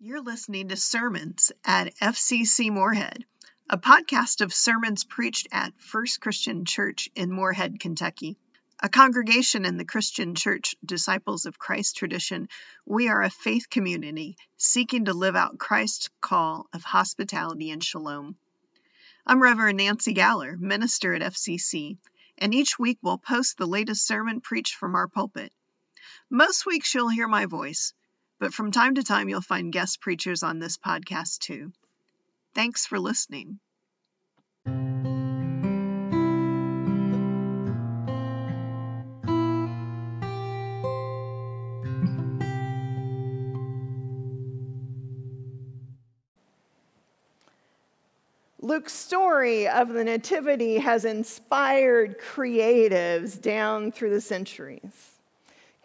You're listening to Sermons at FCC Morehead, a podcast of sermons preached at First Christian Church in Morehead, Kentucky. A congregation in the Christian Church Disciples of Christ tradition, we are a faith community seeking to live out Christ's call of hospitality and shalom. I'm Reverend Nancy Galler, minister at FCC, and each week we'll post the latest sermon preached from our pulpit. Most weeks you'll hear my voice, but from time to time you'll find guest preachers on this podcast too. Thanks for listening. Luke's story of the Nativity has inspired creatives down through the centuries.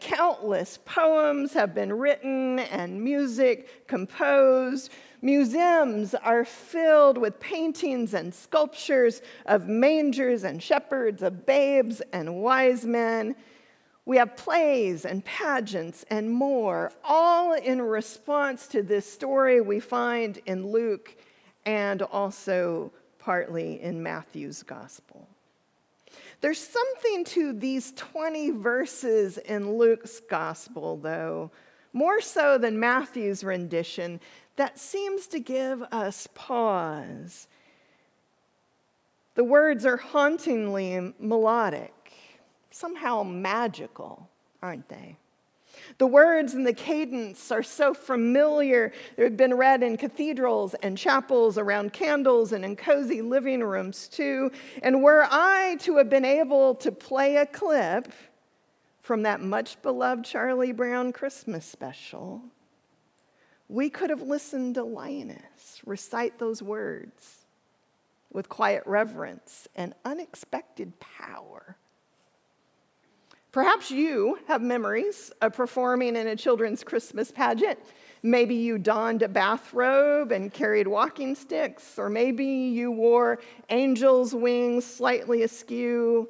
Countless poems have been written and music composed. Museums are filled with paintings and sculptures of mangers and shepherds, of babes and wise men. We have plays and pageants and more, all in response to this story we find in Luke and also partly in Matthew's gospel. There's something to these 20 verses in Luke's gospel, though, more so than Matthew's rendition, that seems to give us pause. The words are hauntingly melodic, somehow magical, aren't they? The words and the cadence are so familiar. They've been read in cathedrals and chapels, around candles, and in cozy living rooms too. And were I to have been able to play a clip from that much beloved Charlie Brown Christmas special, we could have listened to Linus recite those words with quiet reverence and unexpected power. Perhaps you have memories of performing in a children's Christmas pageant. Maybe you donned a bathrobe and carried walking sticks, or maybe you wore angel's wings slightly askew.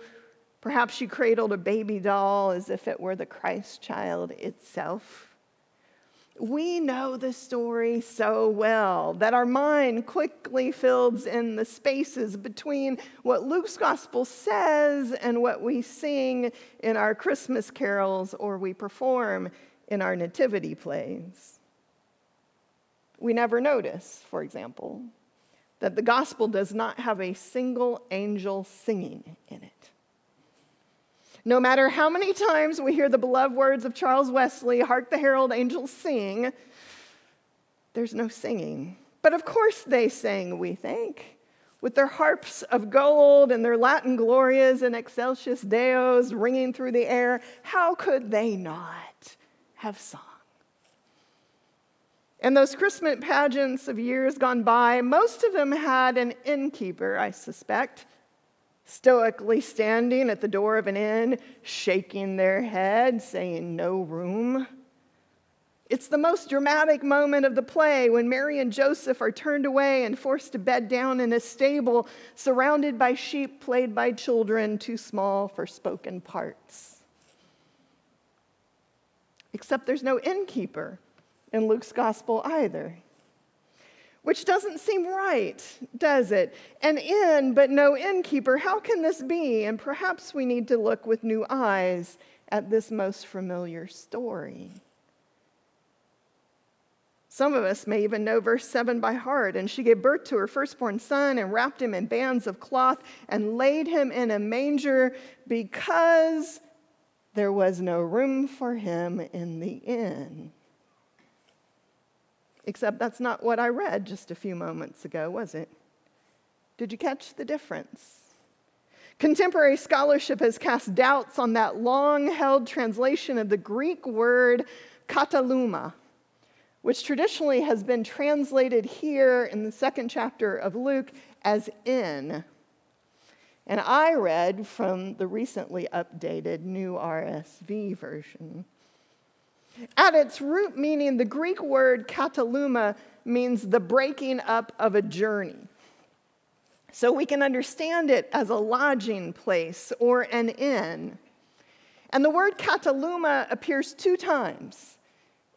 Perhaps you cradled a baby doll as if it were the Christ child itself. We know the story so well that our mind quickly fills in the spaces between what Luke's gospel says and what we sing in our Christmas carols or we perform in our nativity plays. We never notice, for example, that the gospel does not have a single angel singing in it. No matter how many times we hear the beloved words of Charles Wesley, Hark the Herald Angels Sing, there's no singing. But of course they sang, we think, with their harps of gold and their Latin glorias and excelsis Deos ringing through the air. How could they not have sung? And those Christmas pageants of years gone by, most of them had an innkeeper, I suspect stoically standing at the door of an inn, shaking their head, saying, No room. It's the most dramatic moment of the play when Mary and Joseph are turned away and forced to bed down in a stable surrounded by sheep played by children too small for spoken parts. Except there's no innkeeper in Luke's gospel either which doesn't seem right, does it? An inn, but no innkeeper. How can this be? And perhaps we need to look with new eyes at this most familiar story. Some of us may even know verse 7 by heart. And she gave birth to her firstborn son and wrapped him in bands of cloth and laid him in a manger because there was no room for him in the inn. Except that's not what I read just a few moments ago, was it? Did you catch the difference? Contemporary scholarship has cast doubts on that long held translation of the Greek word kataluma, which traditionally has been translated here in the second chapter of Luke as in. And I read from the recently updated New RSV version. At its root meaning, the Greek word kataluma means the breaking up of a journey. So we can understand it as a lodging place or an inn. And the word kataluma appears two times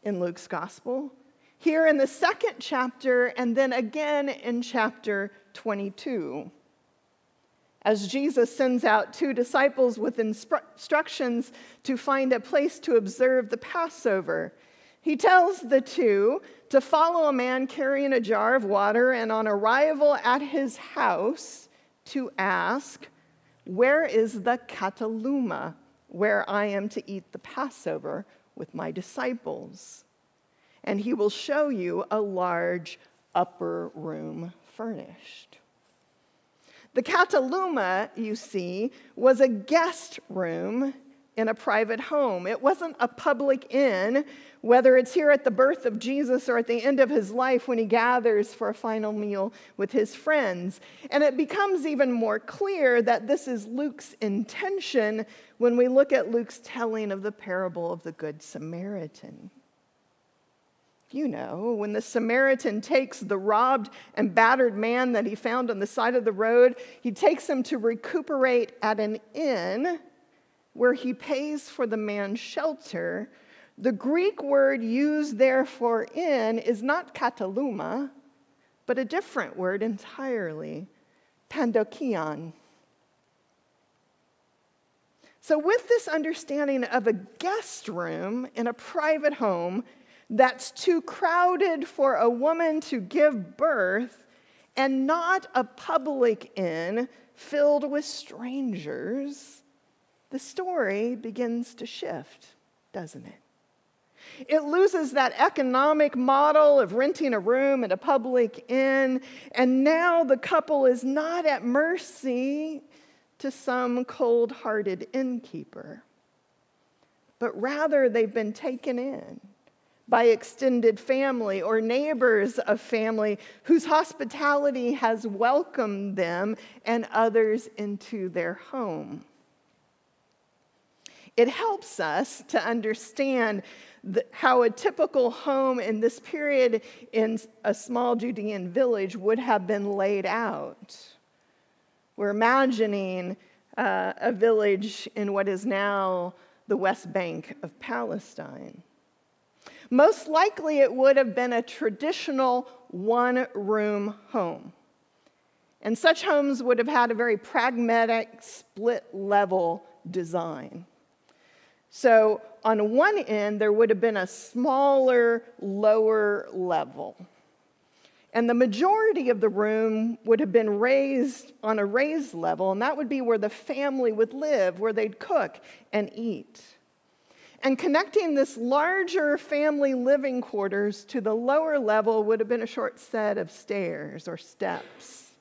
in Luke's gospel. here in the second chapter, and then again in chapter 22. As Jesus sends out two disciples with instructions to find a place to observe the Passover, he tells the two to follow a man carrying a jar of water, and on arrival at his house, to ask, Where is the kataluma, where I am to eat the Passover with my disciples? and he will show you a large upper room furnished. The kataluma, you see, was a guest room in a private home. It wasn't a public inn, whether it's here at the birth of Jesus or at the end of his life when he gathers for a final meal with his friends. And it becomes even more clear that this is Luke's intention when we look at Luke's telling of the parable of the Good Samaritan. You know, when the Samaritan takes the robbed and battered man that he found on the side of the road, he takes him to recuperate at an inn where he pays for the man's shelter. The Greek word used there for inn is not kataluma, but a different word entirely, pandokion. So, with this understanding of a guest room in a private home, that's too crowded for a woman to give birth and not a public inn filled with strangers, the story begins to shift, doesn't it? It loses that economic model of renting a room at a public inn, and now the couple is not at mercy to some cold hearted innkeeper, but rather they've been taken in by extended family or neighbors of family whose hospitality has welcomed them and others into their home. It helps us to understand the, how a typical home in this period in a small Judean village would have been laid out. We're imagining uh, a village in what is now the West Bank of Palestine. Most likely, it would have been a traditional one room home. And such homes would have had a very pragmatic split level design. So, on one end, there would have been a smaller, lower level. And the majority of the room would have been raised on a raised level, and that would be where the family would live, where they'd cook and eat. And connecting this larger family living quarters to the lower level would have been a short set of stairs or steps.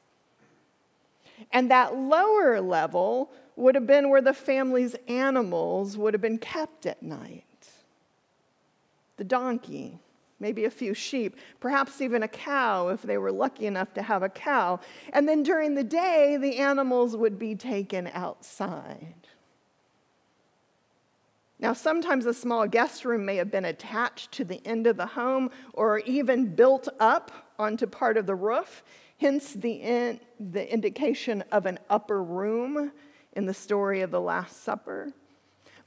And that lower level would have been where the family's animals would have been kept at night the donkey, maybe a few sheep, perhaps even a cow if they were lucky enough to have a cow. And then during the day, the animals would be taken outside. Now, sometimes a small guest room may have been attached to the end of the home or even built up onto part of the roof, hence the, in, the indication of an upper room in the story of the Last Supper.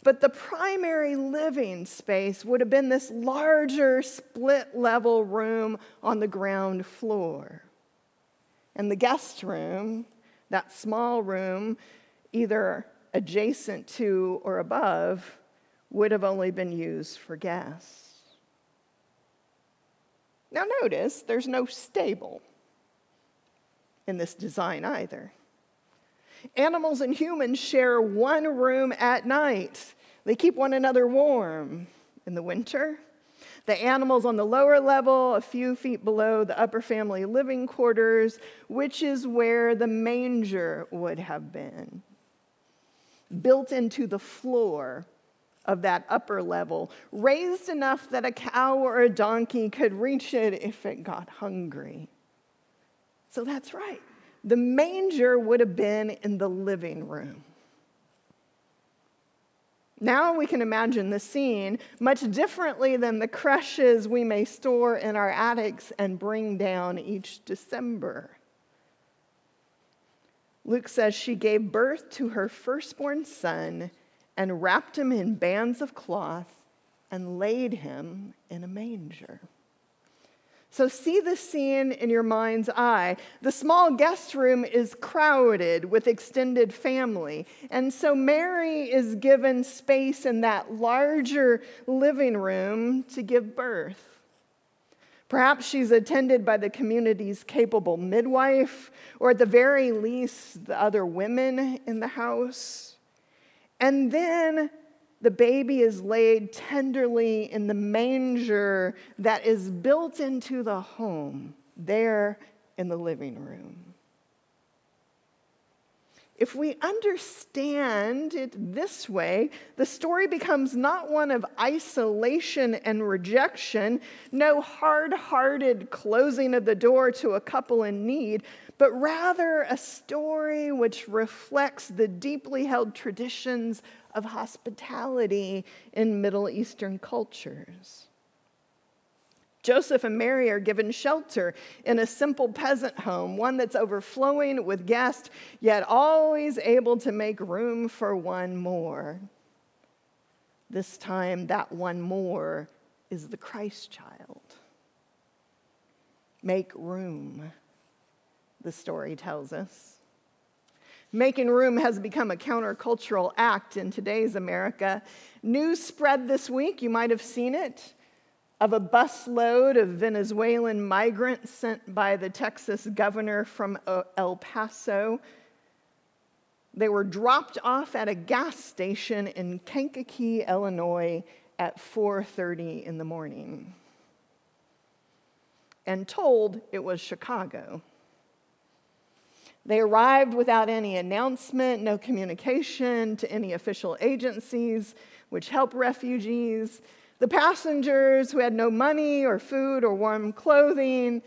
But the primary living space would have been this larger split level room on the ground floor. And the guest room, that small room, either adjacent to or above, would have only been used for gas. Now, notice there's no stable in this design either. Animals and humans share one room at night. They keep one another warm in the winter. The animals on the lower level, a few feet below the upper family living quarters, which is where the manger would have been. Built into the floor of that upper level, raised enough that a cow or a donkey could reach it if it got hungry. So that's right. The manger would have been in the living room. Now we can imagine the scene much differently than the creches we may store in our attics and bring down each December. Luke says she gave birth to her firstborn son and wrapped him in bands of cloth and laid him in a manger. So see the scene in your mind's eye. The small guest room is crowded with extended family. And so Mary is given space in that larger living room to give birth. Perhaps she's attended by the community's capable midwife, or at the very least, the other women in the house. And then the baby is laid tenderly in the manger that is built into the home there in the living room. If we understand it this way, the story becomes not one of isolation and rejection, no hard hearted closing of the door to a couple in need, but rather a story which reflects the deeply held traditions of hospitality in Middle Eastern cultures. Joseph and Mary are given shelter in a simple peasant home, one that's overflowing with guests, yet always able to make room for one more. This time, that one more is the Christ child. Make room, the story tells us. Making room has become a countercultural act in today's America. News spread this week, you might have seen it, of a busload of Venezuelan migrants sent by the Texas governor from El Paso. They were dropped off at a gas station in Kankakee, Illinois at 4:30 in the morning and told it was Chicago. They arrived without any announcement, no communication to any official agencies which help refugees. The passengers who had no money or food or warm clothing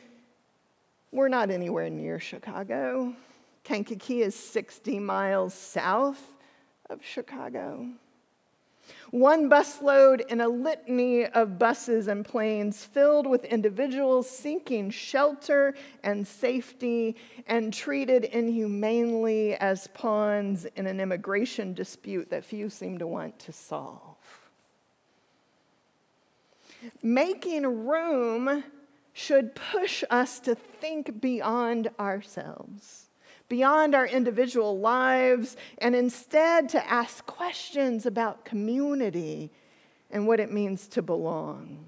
were not anywhere near Chicago. Kankakee is 60 miles south of Chicago. One busload in a litany of buses and planes filled with individuals seeking shelter and safety and treated inhumanely as pawns in an immigration dispute that few seem to want to solve. Making room should push us to think beyond ourselves beyond our individual lives, and instead to ask questions about community and what it means to belong.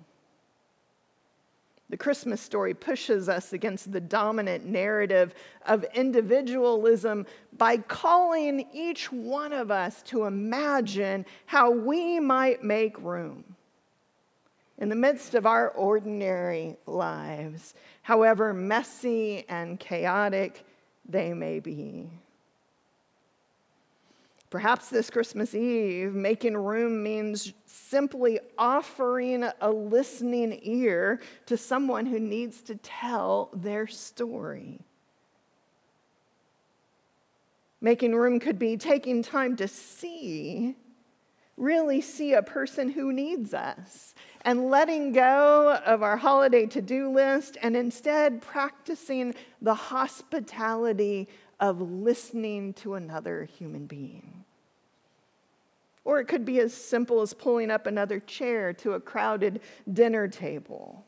The Christmas story pushes us against the dominant narrative of individualism by calling each one of us to imagine how we might make room in the midst of our ordinary lives, however messy and chaotic they may be. Perhaps this Christmas Eve, making room means simply offering a listening ear to someone who needs to tell their story. Making room could be taking time to see, really see a person who needs us and letting go of our holiday to do list and instead practicing the hospitality of listening to another human being. Or it could be as simple as pulling up another chair to a crowded dinner table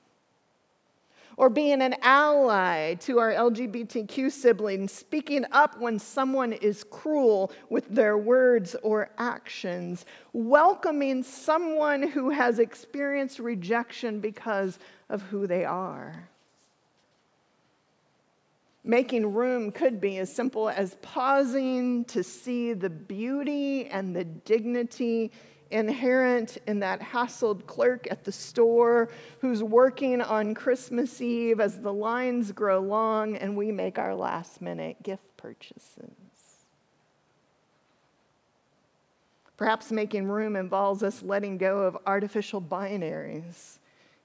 or being an ally to our LGBTQ siblings, speaking up when someone is cruel with their words or actions, welcoming someone who has experienced rejection because of who they are. Making room could be as simple as pausing to see the beauty and the dignity inherent in that hassled clerk at the store who's working on Christmas Eve as the lines grow long and we make our last minute gift purchases. Perhaps making room involves us letting go of artificial binaries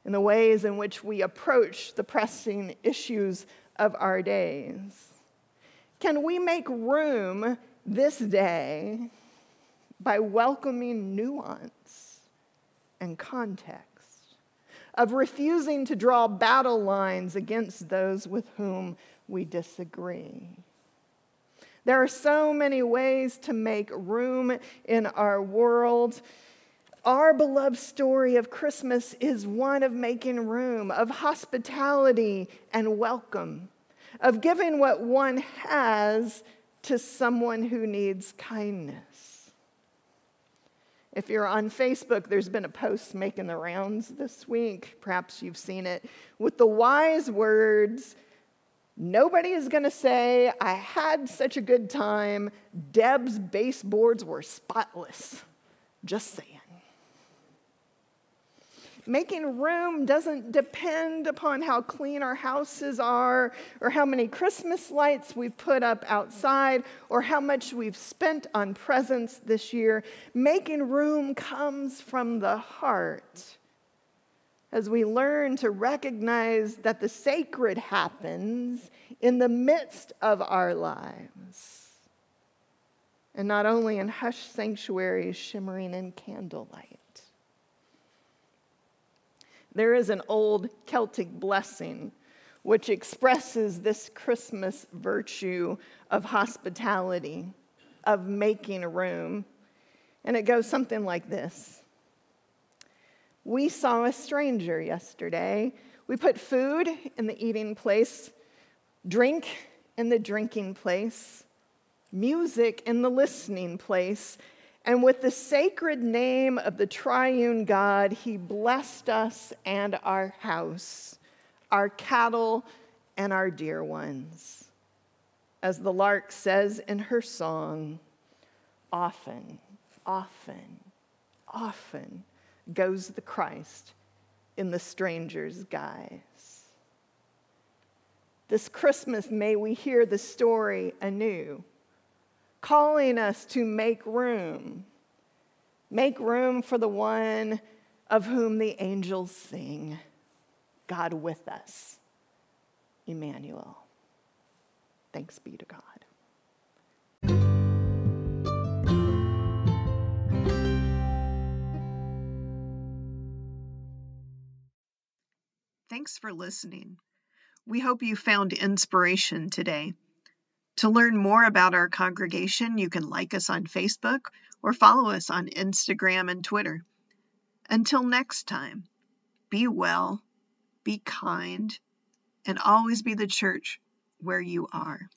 in the ways in which we approach the pressing issues of our days. Can we make room this day by welcoming nuance and context, of refusing to draw battle lines against those with whom we disagree. There are so many ways to make room in our world. Our beloved story of Christmas is one of making room, of hospitality and welcome, of giving what one has to someone who needs kindness. If you're on Facebook, there's been a post making the rounds this week. Perhaps you've seen it with the wise words Nobody is going to say, I had such a good time. Deb's baseboards were spotless. Just saying. Making room doesn't depend upon how clean our houses are, or how many Christmas lights we've put up outside, or how much we've spent on presents this year. Making room comes from the heart as we learn to recognize that the sacred happens in the midst of our lives, and not only in hushed sanctuaries shimmering in candlelight. There is an old Celtic blessing which expresses this Christmas virtue of hospitality, of making room. And it goes something like this We saw a stranger yesterday. We put food in the eating place, drink in the drinking place, music in the listening place, and with the sacred name of the triune God, he blessed us and our house, our cattle, and our dear ones. As the lark says in her song, often, often, often goes the Christ in the stranger's guise. This Christmas, may we hear the story anew calling us to make room. Make room for the one of whom the angels sing God with us, Emmanuel. Thanks be to God. Thanks for listening. We hope you found inspiration today. To learn more about our congregation, you can like us on Facebook or follow us on Instagram and Twitter. Until next time, be well, be kind, and always be the church where you are.